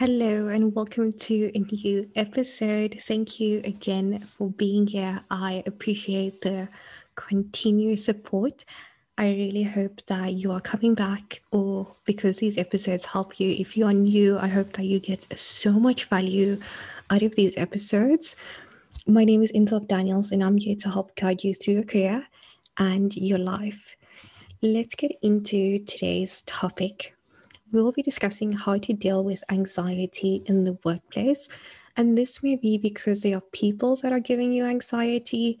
Hello and welcome to a new episode. Thank you again for being here. I appreciate the continuous support. I really hope that you are coming back or because these episodes help you. If you are new, I hope that you get so much value out of these episodes. My name is Intel Daniels and I'm here to help guide you through your career and your life. Let's get into today's topic we'll be discussing how to deal with anxiety in the workplace. And this may be because there are people that are giving you anxiety,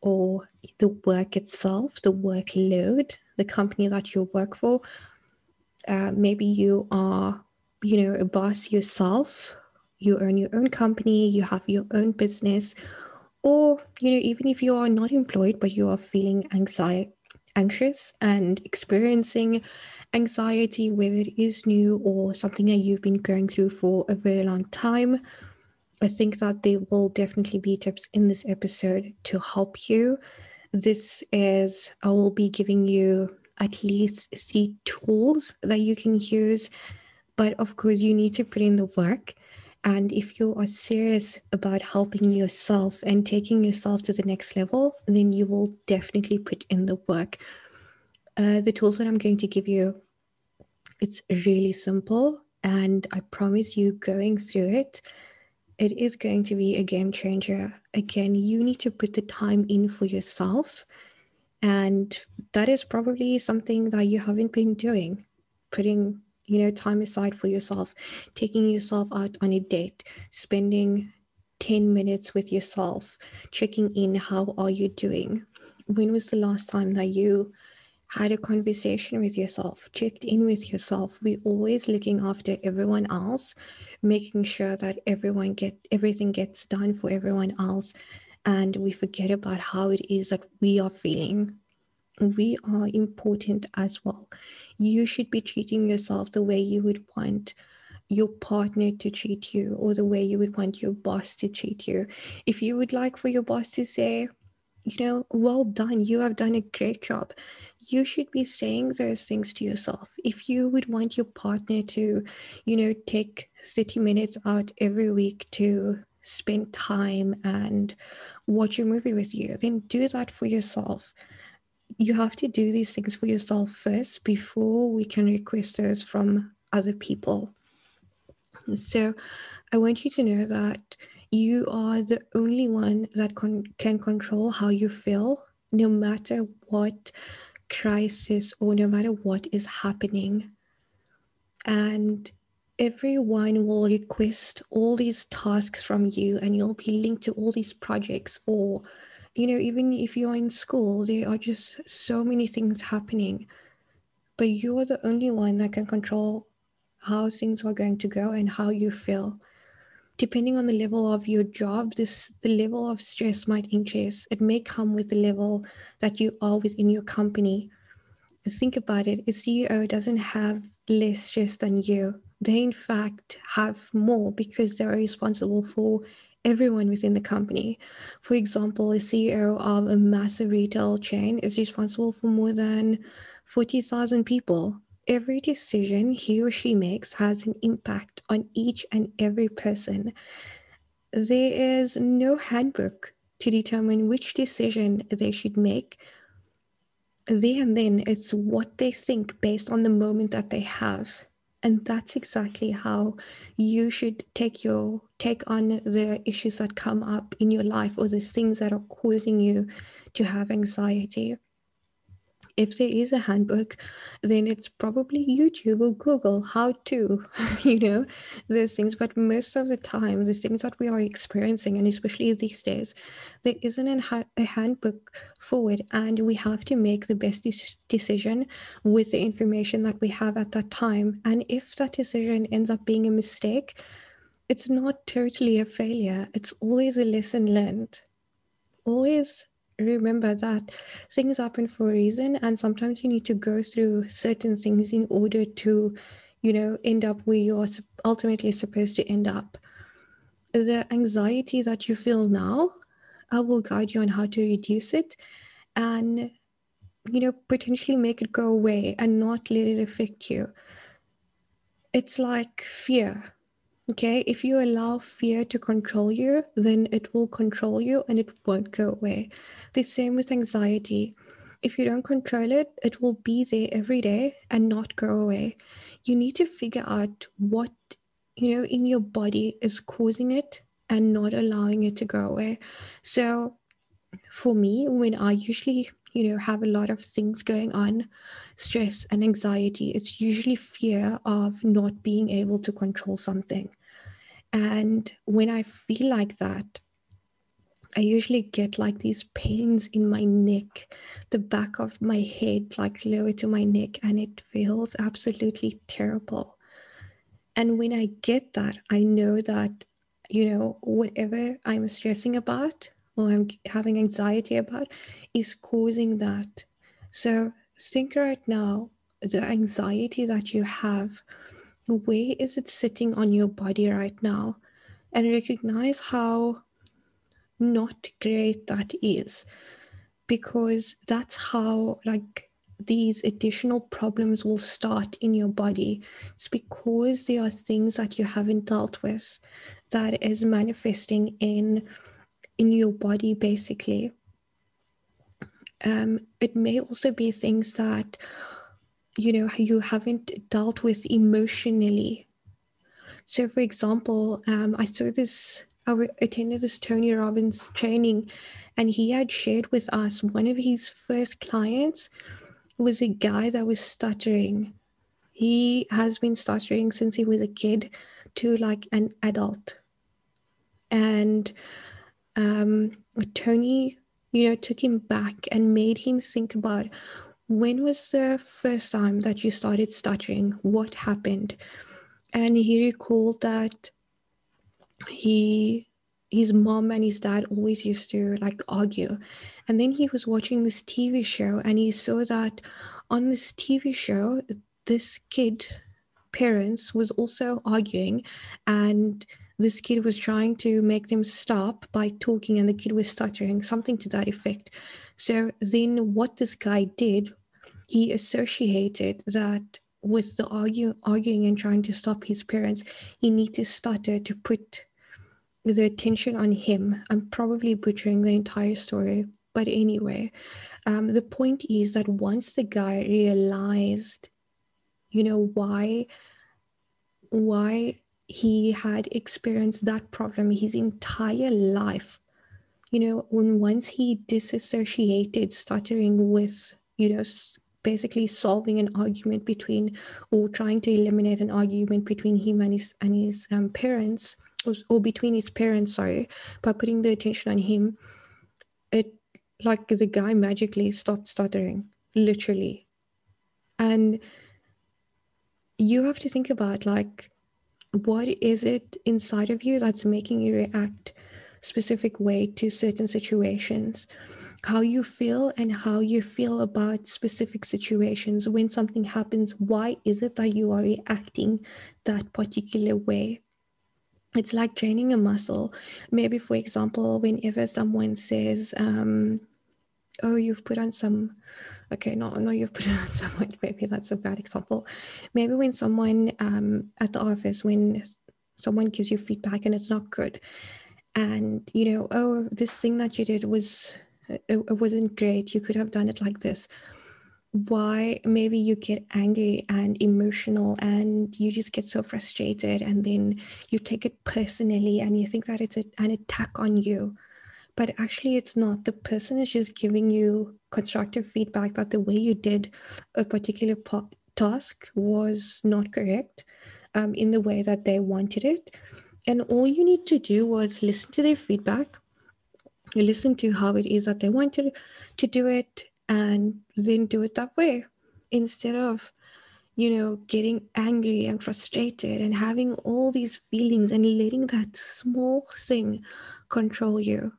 or the work itself, the workload, the company that you work for. Uh, maybe you are, you know, a boss yourself, you own your own company, you have your own business, or, you know, even if you are not employed, but you are feeling anxiety anxious and experiencing anxiety, whether it is new or something that you've been going through for a very long time, I think that there will definitely be tips in this episode to help you. This is, I will be giving you at least three tools that you can use, but of course, you need to put in the work. And if you are serious about helping yourself and taking yourself to the next level, then you will definitely put in the work. Uh, the tools that I'm going to give you, it's really simple. And I promise you, going through it, it is going to be a game changer. Again, you need to put the time in for yourself. And that is probably something that you haven't been doing, putting you know time aside for yourself taking yourself out on a date spending 10 minutes with yourself checking in how are you doing? When was the last time that you had a conversation with yourself checked in with yourself? We're always looking after everyone else making sure that everyone get everything gets done for everyone else and we forget about how it is that we are feeling we are important as well. You should be treating yourself the way you would want your partner to treat you or the way you would want your boss to treat you. If you would like for your boss to say, you know, well done, you have done a great job, you should be saying those things to yourself. If you would want your partner to, you know, take 30 minutes out every week to spend time and watch a movie with you, then do that for yourself you have to do these things for yourself first before we can request those from other people. So I want you to know that you are the only one that con- can control how you feel, no matter what crisis or no matter what is happening. And everyone will request all these tasks from you, and you'll be linked to all these projects or you know, even if you're in school, there are just so many things happening, but you're the only one that can control how things are going to go and how you feel. Depending on the level of your job, this the level of stress might increase. It may come with the level that you are within your company. Think about it. A CEO doesn't have less stress than you. They in fact have more because they're responsible for everyone within the company. For example, a CEO of a massive retail chain is responsible for more than 40,000 people. Every decision he or she makes has an impact on each and every person. There is no handbook to determine which decision they should make. There and then, it's what they think based on the moment that they have and that's exactly how you should take your take on the issues that come up in your life or the things that are causing you to have anxiety if there is a handbook, then it's probably YouTube or Google how to, you know, those things. But most of the time, the things that we are experiencing, and especially these days, there isn't a handbook for it. And we have to make the best decision with the information that we have at that time. And if that decision ends up being a mistake, it's not totally a failure, it's always a lesson learned. Always remember that things happen for a reason and sometimes you need to go through certain things in order to you know end up where you're ultimately supposed to end up. The anxiety that you feel now i will guide you on how to reduce it and you know potentially make it go away and not let it affect you. It's like fear Okay, if you allow fear to control you, then it will control you and it won't go away. The same with anxiety. If you don't control it, it will be there every day and not go away. You need to figure out what, you know, in your body is causing it and not allowing it to go away. So for me, when I usually you know have a lot of things going on stress and anxiety it's usually fear of not being able to control something and when i feel like that i usually get like these pains in my neck the back of my head like lower to my neck and it feels absolutely terrible and when i get that i know that you know whatever i'm stressing about or I'm having anxiety about is causing that. So think right now the anxiety that you have, where is it sitting on your body right now? And recognize how not great that is. Because that's how, like, these additional problems will start in your body. It's because there are things that you haven't dealt with that is manifesting in in your body, basically. Um, it may also be things that you know you haven't dealt with emotionally. So, for example, um, I saw this. I attended this Tony Robbins training, and he had shared with us one of his first clients was a guy that was stuttering. He has been stuttering since he was a kid to like an adult. And um, Tony, you know, took him back and made him think about when was the first time that you started stuttering? What happened? And he recalled that he his mom and his dad always used to like argue. And then he was watching this TV show and he saw that on this TV show, this kid parents was also arguing and this kid was trying to make them stop by talking and the kid was stuttering, something to that effect. So then what this guy did, he associated that with the argue, arguing and trying to stop his parents, he need to stutter to put the attention on him. I'm probably butchering the entire story, but anyway, um, the point is that once the guy realized, you know, why, why he had experienced that problem his entire life. You know when once he disassociated stuttering with you know basically solving an argument between or trying to eliminate an argument between him and his and his um, parents or, or between his parents sorry by putting the attention on him it like the guy magically stopped stuttering literally. And you have to think about like what is it inside of you that's making you react specific way to certain situations? How you feel and how you feel about specific situations. When something happens why is it that you are reacting that particular way? It's like training a muscle. Maybe for example whenever someone says um, oh you've put on some okay no no you've put it on someone maybe that's a bad example. Maybe when someone um, at the office when someone gives you feedback and it's not good and you know oh this thing that you did was it, it wasn't great you could have done it like this. Why maybe you get angry and emotional and you just get so frustrated and then you take it personally and you think that it's a, an attack on you. But actually it's not. The person is just giving you constructive feedback that the way you did a particular po- task was not correct um, in the way that they wanted it. And all you need to do was listen to their feedback listen to how it is that they wanted to do it and then do it that way. Instead of you know getting angry and frustrated and having all these feelings and letting that small thing control you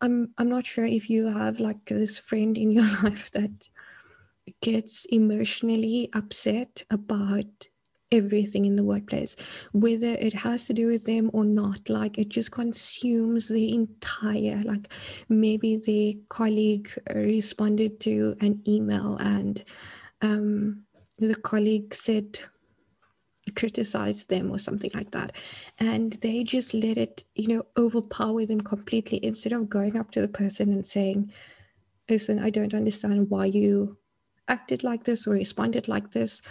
I'm I'm not sure if you have like this friend in your life that gets emotionally upset about everything in the workplace, whether it has to do with them or not. Like it just consumes the entire, like maybe the colleague responded to an email and um, the colleague said criticize them or something like that. And they just let it you know overpower them completely instead of going up to the person and saying listen i don't understand why you acted like this or responded like this.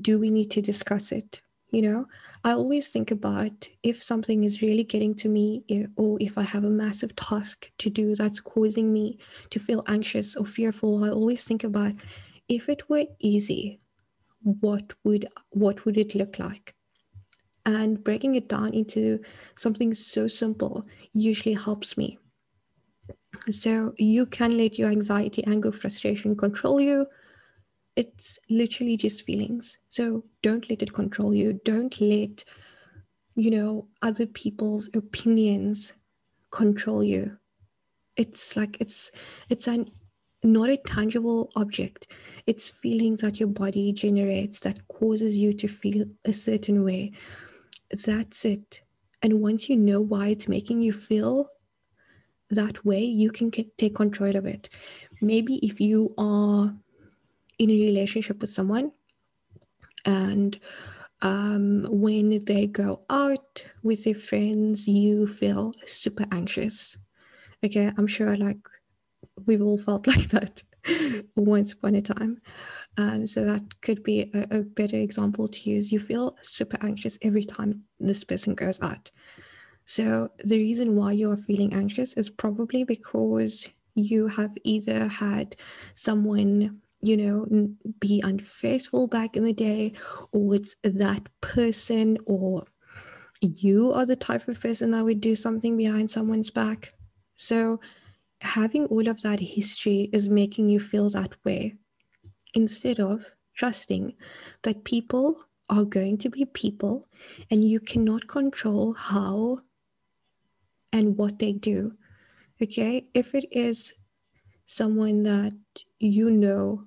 Do we need to discuss it? You know? I always think about if something is really getting to me or if i have a massive task to do that's causing me to feel anxious or fearful i always think about if it were easy what would what would it look like? And breaking it down into something so simple usually helps me. So you can let your anxiety anger frustration control you. It's literally just feelings. So don't let it control you. Don't let you know other people's opinions control you. It's like it's it's an not a tangible object. It's feelings that your body generates that causes you to feel a certain way. That's it. And once you know why it's making you feel that way, you can take control of it. Maybe if you are in a relationship with someone and um, when they go out with their friends, you feel super anxious. Okay, I'm sure like we've all felt like that once upon a time. Um, so that could be a, a, better example to use. You feel super anxious every time this person goes out. So the reason why you are feeling anxious is probably because you have either had someone you know be unfaithful back in the day or it's that person or you are the type of person that would do something behind someone's back so having all of that history is making you feel that way instead of trusting that people are going to be people and you cannot control how and what they do. Okay. If it is someone that you know,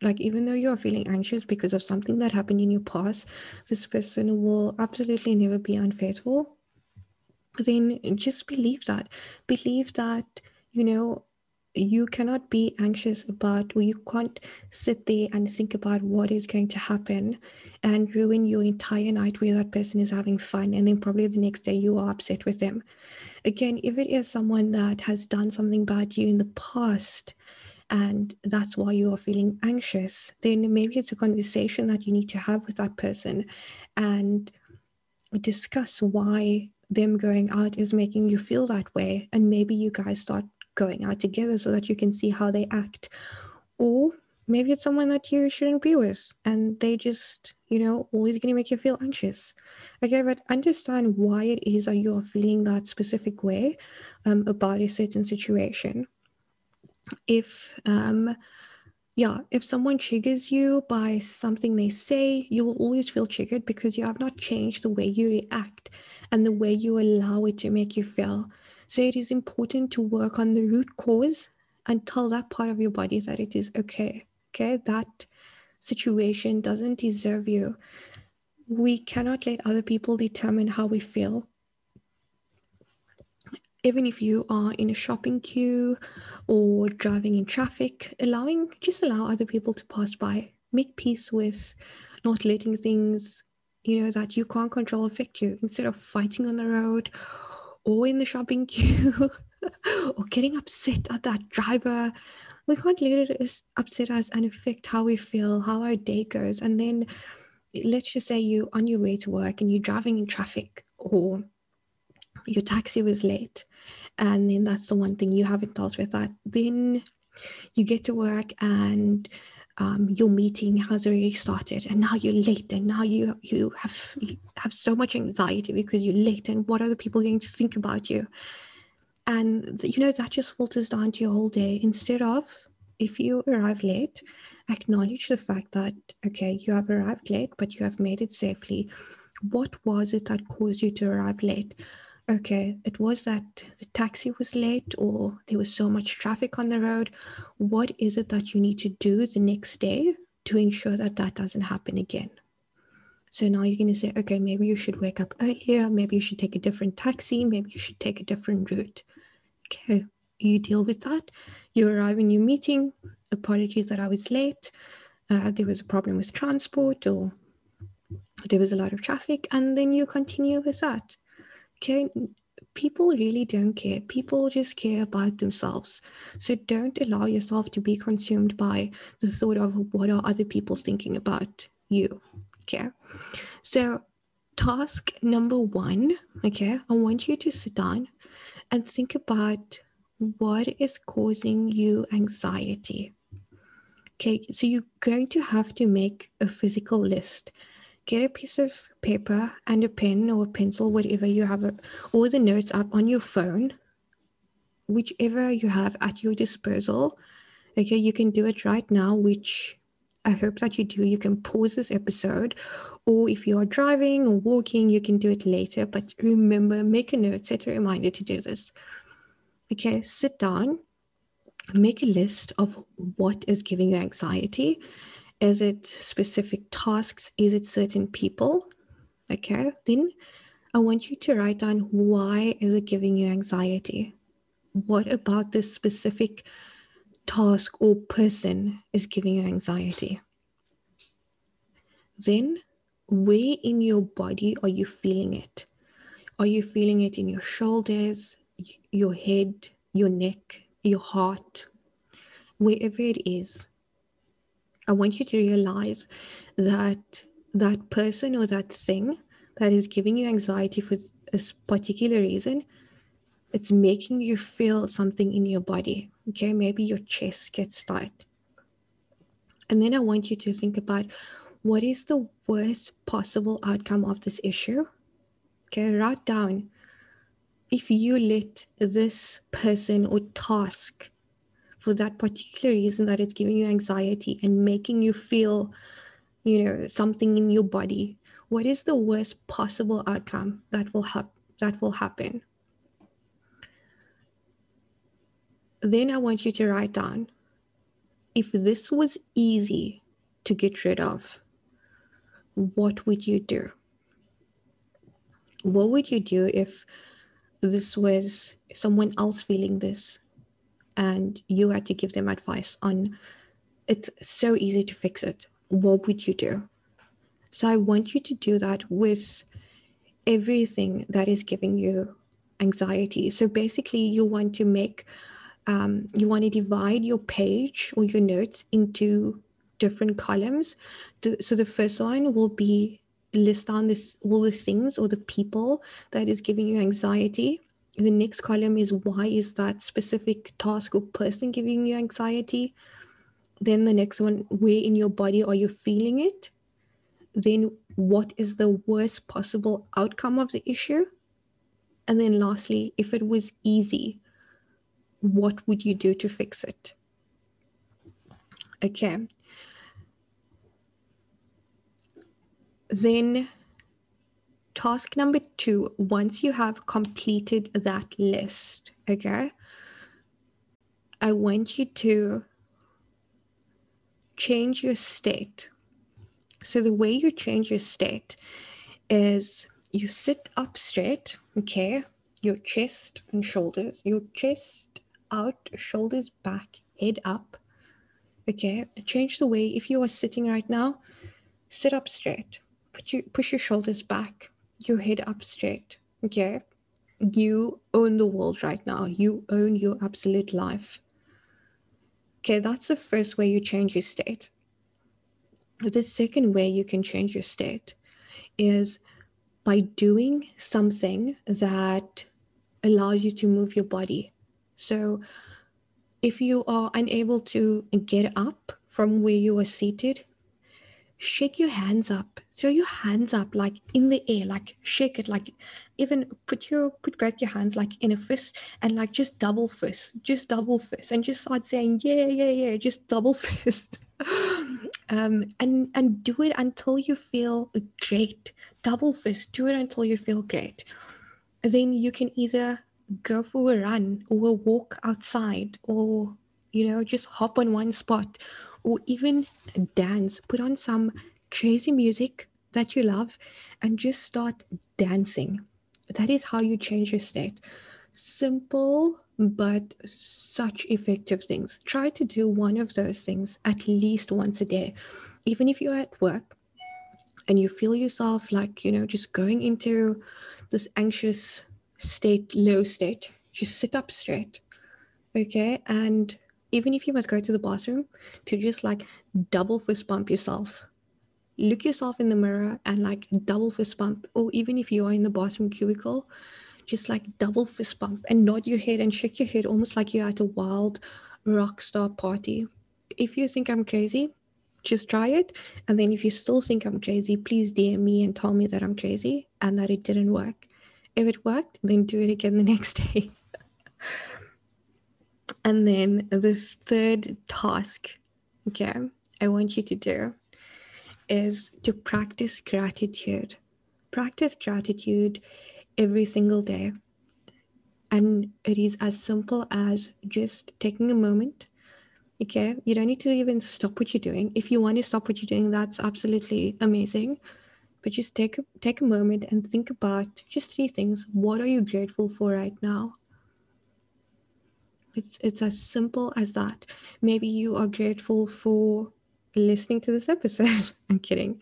like even though you're feeling anxious because of something that happened in your past, this person will absolutely never be unfaithful then just believe that. Believe that, you know, you cannot be anxious about or you can't sit there and think about what is going to happen and ruin your entire night where that person is having fun and then probably the next day you are upset with them again if it is someone that has done something bad to you in the past and that's why you are feeling anxious then maybe it's a conversation that you need to have with that person and discuss why them going out is making you feel that way. And maybe you guys start going out together so that you can see how they act. Or maybe it's someone that you shouldn't be with and they just you know always going to make you feel anxious. Okay but understand why it is that you're feeling that specific way um, about a certain situation. If um yeah, if someone triggers you by something they say, you will always feel triggered because you have not changed the way you react and the way you allow it to make you feel. So it is important to work on the root cause and tell that part of your body that it is okay. Okay, that situation doesn't deserve you. We cannot let other people determine how we feel even if you are in a shopping queue or driving in traffic, allowing just allow other people to pass by. Make peace with not letting things, you know, that you can't control affect you instead of fighting on the road or in the shopping queue or getting upset at that driver. We can't let it upset us and affect how we feel, how our day goes. And then let's just say you're on your way to work and you're driving in traffic or your taxi was late. And then that's the one thing you haven't dealt with. That then you get to work and um, your meeting has already started. And now you're late and now you you have you have so much anxiety because you're late. And what are the people going to think about you? And you know that just filters down to your whole day. Instead of if you arrive late acknowledge the fact that okay you have arrived late but you have made it safely. What was it that caused you to arrive late okay, it was that the taxi was late or there was so much traffic on the road. What is it that you need to do the next day to ensure that that doesn't happen again? So now you're going to say, okay, maybe you should wake up earlier. Maybe you should take a different taxi. Maybe you should take a different route. Okay, you deal with that. You arrive in your meeting. Apologies that I was late. Uh, there was a problem with transport or there was a lot of traffic, and then you continue with that. Okay, people really don't care. People just care about themselves. So don't allow yourself to be consumed by the thought of what are other people thinking about you. Okay. So, task number one, okay, I want you to sit down and think about what is causing you anxiety. Okay, so you're going to have to make a physical list get a piece of paper and a pen or a pencil, whatever you have, all the notes up on your phone, whichever you have at your disposal. Okay, you can do it right now, which I hope that you do. You can pause this episode, or if you are driving or walking, you can do it later. But remember, make a note, set a reminder to do this. Okay, sit down, make a list of what is giving you anxiety is it specific tasks? Is it certain people? Okay, then I want you to write down why is it giving you anxiety? What about this specific task or person is giving you anxiety? Then, where in your body are you feeling it? Are you feeling it in your shoulders, your head, your neck, your heart, wherever it is? I want you to realize that that person or that thing that is giving you anxiety for a particular reason, it's making you feel something in your body. Okay, maybe your chest gets tight. And then I want you to think about what is the worst possible outcome of this issue. Okay, write down if you let this person or task for that particular reason that it's giving you anxiety and making you feel you know something in your body. What is the worst possible outcome that will hap- that will happen? Then i want you to write down if this was easy to get rid of what would you do? What would you do if this was someone else feeling this and you had to give them advice on it's so easy to fix it. What would you do? So i want you to do that with everything that is giving you anxiety. So basically you want to make um, you want to divide your page or your notes into different columns. So the first one will be list down this all the things or the people that is giving you anxiety the next column is why is that specific task or person giving you anxiety? Then the next one where in your body are you feeling it? Then what is the worst possible outcome of the issue? And then lastly if it was easy what would you do to fix it? Okay. Then task number two, once you have completed that list, okay, I want you to change your state. So, the way you change your state is you sit up straight, okay, your chest and shoulders, your chest out, shoulders back, head up. Okay, change the way if you are sitting right now, sit up straight, put your push your shoulders back, your head up straight. Okay. You own the world right now. You own your absolute life. Okay, that's the first way you change your state. The second way you can change your state is by doing something that allows you to move your body. So, if you are unable to get up from where you are seated, shake your hands up throw your hands up like in the air like shake it like even put your put both your hands like in a fist and like just double fist just double fist and just start saying yeah yeah yeah just double fist. Um and and do it until you feel great. Double fist do it until you feel great. Then you can either go for a run or a walk outside or you know just hop on one spot or even dance. Put on some crazy music that you love and just start dancing. That is how you change your state. Simple, but such effective things. Try to do one of those things at least once a day. Even if you're at work, and you feel yourself like, you know, just going into this anxious state, low state, just sit up straight. Okay. And even if you must go to the bathroom, to just like double fist bump yourself. Look yourself in the mirror and like double fist bump. Or even if you are in the bathroom cubicle, just like double fist bump and nod your head and shake your head almost like you're at a wild rock star party. If you think I'm crazy, just try it. And then if you still think I'm crazy, please DM me and tell me that I'm crazy and that it didn't work. If it worked, then do it again the next day. And then the third task, okay, I want you to do is to practice gratitude. Practice gratitude every single day. And it is as simple as just taking a moment Okay. You don't need to even stop what you're doing. If you want to stop what you're doing, that's absolutely amazing. But just take take a moment and think about just three things. What are you grateful for right now? It's it's as simple as that. Maybe you are grateful for listening to this episode. I'm kidding.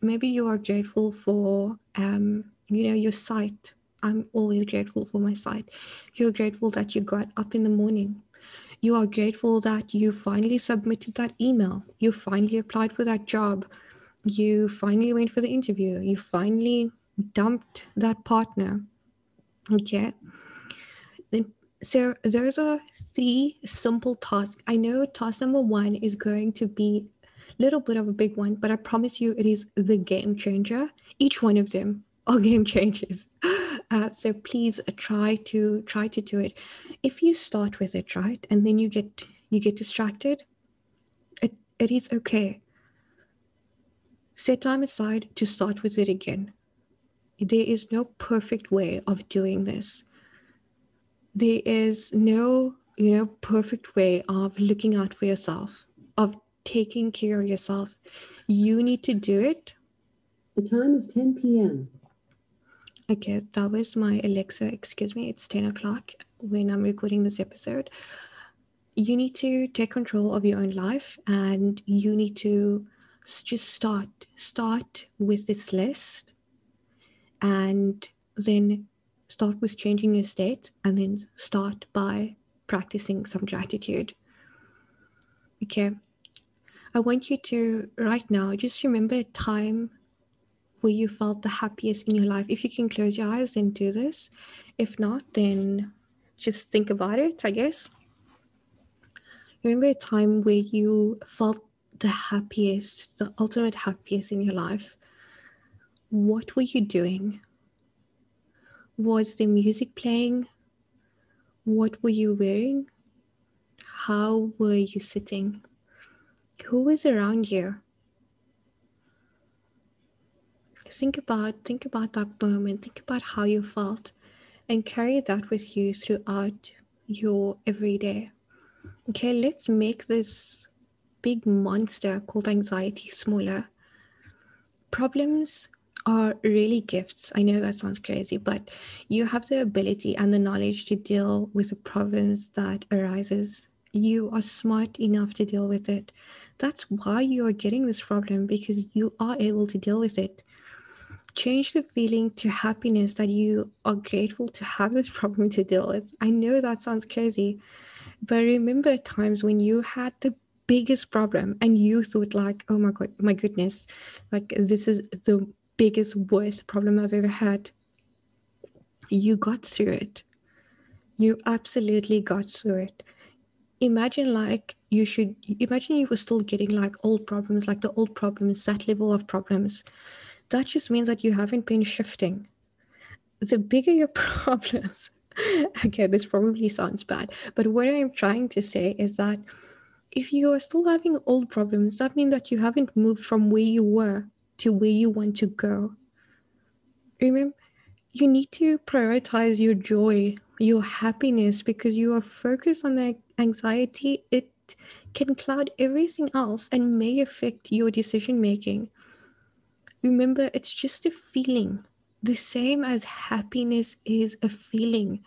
Maybe you are grateful for um, you know, your sight. I'm always grateful for my sight. You're grateful that you got up in the morning you are grateful that you finally submitted that email. You finally applied for that job. You finally went for the interview. You finally dumped that partner. Okay. So those are three simple tasks. I know task number one is going to be a little bit of a big one, but I promise you it is the game changer. Each one of them are game changers. Uh, so please try to try to do it. If you start with it right, and then you get you get distracted, it it is okay. Set time aside to start with it again. There is no perfect way of doing this. There is no you know perfect way of looking out for yourself, of taking care of yourself. You need to do it. The time is 10 p.m. Okay, that was my Alexa. Excuse me, it's 10 o'clock when I'm recording this episode. You need to take control of your own life and you need to just start. Start with this list and then start with changing your state and then start by practicing some gratitude. Okay. I want you to right now just remember a time where you felt the happiest in your life. If you can close your eyes, then do this. If not, then just think about it, I guess. Remember a time where you felt the happiest, the ultimate happiest in your life. What were you doing? Was the music playing? What were you wearing? How were you sitting? Who was around you? think about think about that moment think about how you felt and carry that with you throughout your everyday okay let's make this big monster called anxiety smaller problems are really gifts. I know that sounds crazy but you have the ability and the knowledge to deal with the problems that arises. You are smart enough to deal with it. That's why you are getting this problem because you are able to deal with it. Change the feeling to happiness that you are grateful to have this problem to deal with. I know that sounds crazy, but remember times when you had the biggest problem and you thought like, oh my god, my goodness, like this is the biggest worst problem I've ever had. You got through it. You absolutely got through it. Imagine like you should imagine you were still getting like old problems, like the old problems, that level of problems that just means that you haven't been shifting. The bigger your problems, okay, this probably sounds bad, but what I'm trying to say is that if you are still having old problems, that means that you haven't moved from where you were to where you want to go. Remember, you need to prioritize your joy, your happiness, because you are focused on the anxiety. It can cloud everything else and may affect your decision making. Remember, it's just a feeling, the same as happiness is a feeling.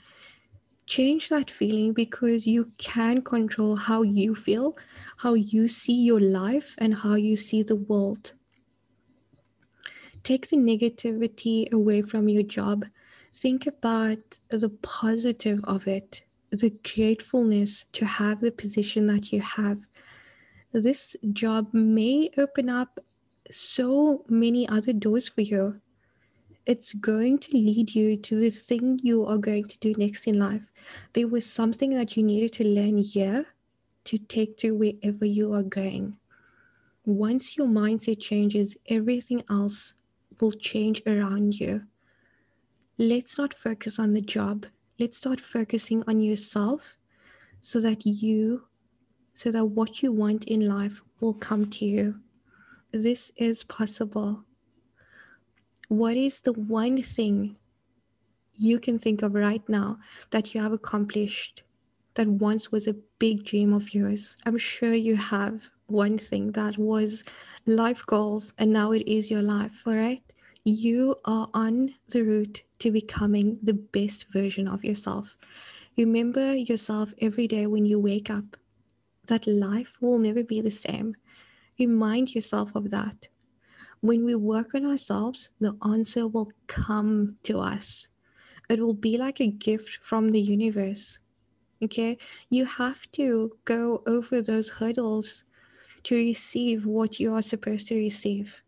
Change that feeling because you can control how you feel, how you see your life, and how you see the world. Take the negativity away from your job. Think about the positive of it, the gratefulness to have the position that you have. This job may open up so many other doors for you. It's going to lead you to the thing you are going to do next in life. There was something that you needed to learn here to take to wherever you are going. Once your mindset changes, everything else will change around you. Let's not focus on the job. Let's start focusing on yourself so that you, so that what you want in life will come to you. This is possible. What is the one thing you can think of right now that you have accomplished that once was a big dream of yours? I'm sure you have one thing that was life goals and now it is your life, all right? You are on the route to becoming the best version of yourself. Remember yourself every day when you wake up that life will never be the same. Remind yourself of that. When we work on ourselves, the answer will come to us. It will be like a gift from the universe. Okay? You have to go over those hurdles to receive what you are supposed to receive.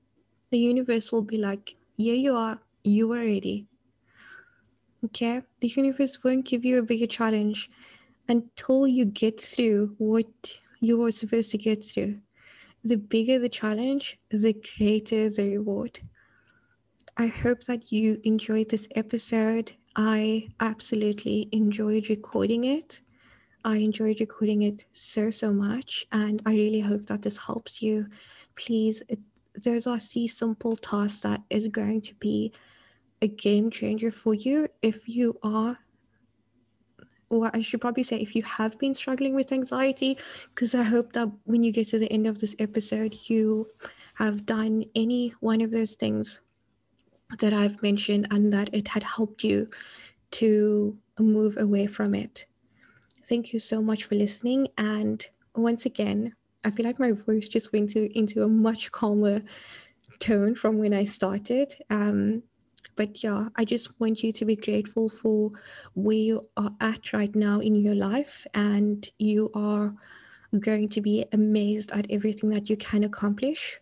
The universe will be like, here you are, you are ready. Okay? The universe won't give you a bigger challenge until you get through what you are supposed to get through. The bigger the challenge, the greater the reward. I hope that you enjoyed this episode. I absolutely enjoyed recording it. I enjoyed recording it so, so much. And I really hope that this helps you. Please, it, those are simple tasks that is going to be a game changer for you if you are or I should probably say if you have been struggling with anxiety, because I hope that when you get to the end of this episode, you have done any one of those things that I've mentioned and that it had helped you to move away from it. Thank you so much for listening. And once again, I feel like my voice just went to, into a much calmer tone from when I started. Um, but yeah, I just want you to be grateful for where you are at right now in your life, and you are going to be amazed at everything that you can accomplish.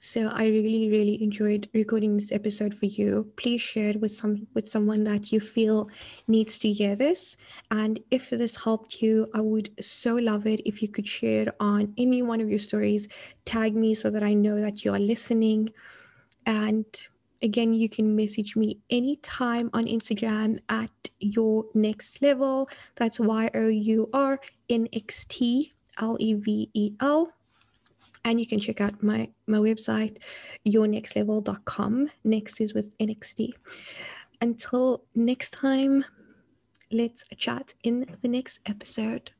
So I really, really enjoyed recording this episode for you. Please share it with some with someone that you feel needs to hear this. And if this helped you, I would so love it if you could share it on any one of your stories. Tag me so that I know that you are listening. And again, you can message me anytime on Instagram at your next level. That's Y O U R N X T L E V E L and you can check out my my website yournextlevel.com next is with nxt until next time let's chat in the next episode